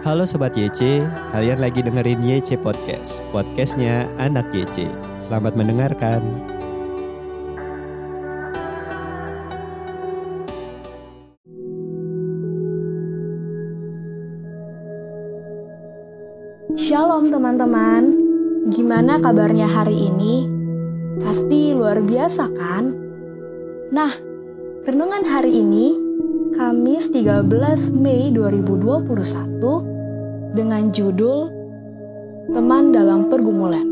Halo Sobat YC, kalian lagi dengerin YC Podcast, podcastnya anak YC. Selamat mendengarkan. Shalom teman-teman, gimana kabarnya hari ini? Pasti luar biasa kan? Nah, renungan hari ini, Kamis 13 Mei 2021, dengan judul Teman dalam Pergumulan.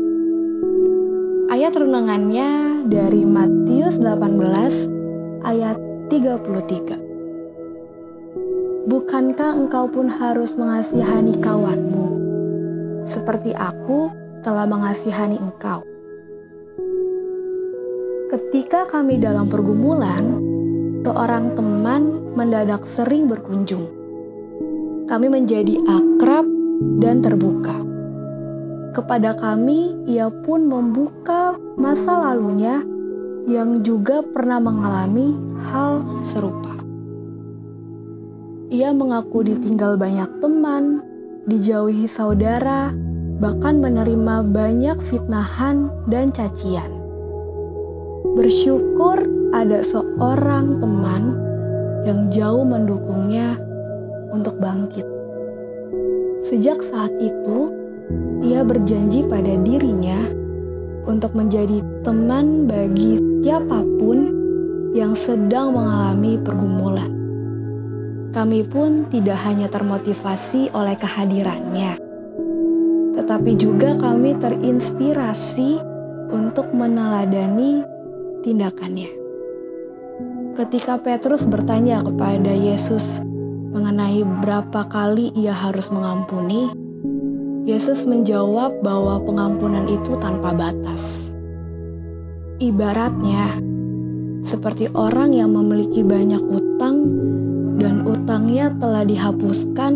Ayat renungannya dari Matius 18 ayat 33. Bukankah engkau pun harus mengasihani kawanmu seperti aku telah mengasihani engkau? Ketika kami dalam pergumulan, seorang teman mendadak sering berkunjung kami menjadi akrab dan terbuka. Kepada kami, ia pun membuka masa lalunya yang juga pernah mengalami hal serupa. Ia mengaku ditinggal banyak teman, dijauhi saudara, bahkan menerima banyak fitnahan dan cacian. Bersyukur ada seorang teman yang jauh mendukungnya untuk bangkit. Sejak saat itu, ia berjanji pada dirinya untuk menjadi teman bagi siapa pun yang sedang mengalami pergumulan. Kami pun tidak hanya termotivasi oleh kehadirannya, tetapi juga kami terinspirasi untuk meneladani tindakannya. Ketika Petrus bertanya kepada Yesus, mengenai berapa kali ia harus mengampuni, Yesus menjawab bahwa pengampunan itu tanpa batas. Ibaratnya, seperti orang yang memiliki banyak utang dan utangnya telah dihapuskan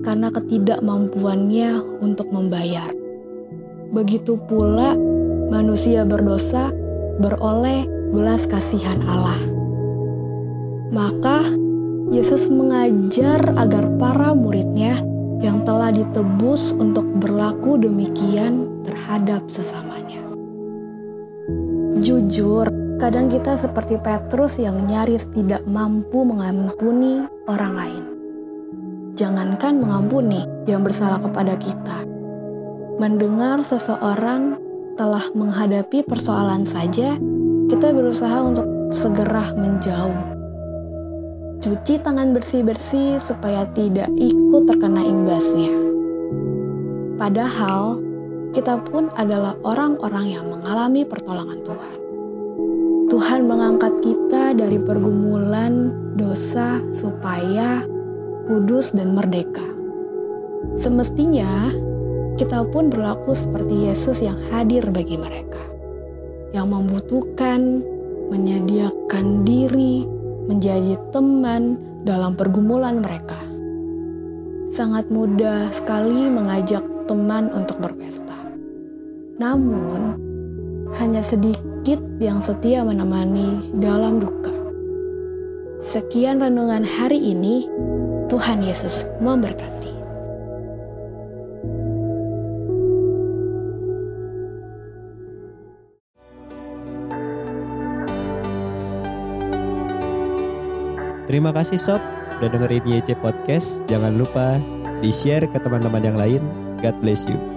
karena ketidakmampuannya untuk membayar. Begitu pula manusia berdosa beroleh belas kasihan Allah. Maka Yesus mengajar agar para muridnya yang telah ditebus untuk berlaku demikian terhadap sesamanya. Jujur, kadang kita seperti Petrus yang nyaris tidak mampu mengampuni orang lain. Jangankan mengampuni yang bersalah kepada kita. Mendengar seseorang telah menghadapi persoalan saja, kita berusaha untuk segera menjauh Cuci tangan bersih-bersih supaya tidak ikut terkena imbasnya. Padahal, kita pun adalah orang-orang yang mengalami pertolongan Tuhan. Tuhan mengangkat kita dari pergumulan dosa supaya kudus dan merdeka. Semestinya, kita pun berlaku seperti Yesus yang hadir bagi mereka, yang membutuhkan menyediakan diri menjadi teman dalam pergumulan mereka. Sangat mudah sekali mengajak teman untuk berpesta. Namun, hanya sedikit yang setia menemani dalam duka. Sekian renungan hari ini. Tuhan Yesus memberkati. Terima kasih Sob udah dengerin YC Podcast. Jangan lupa di-share ke teman-teman yang lain. God bless you.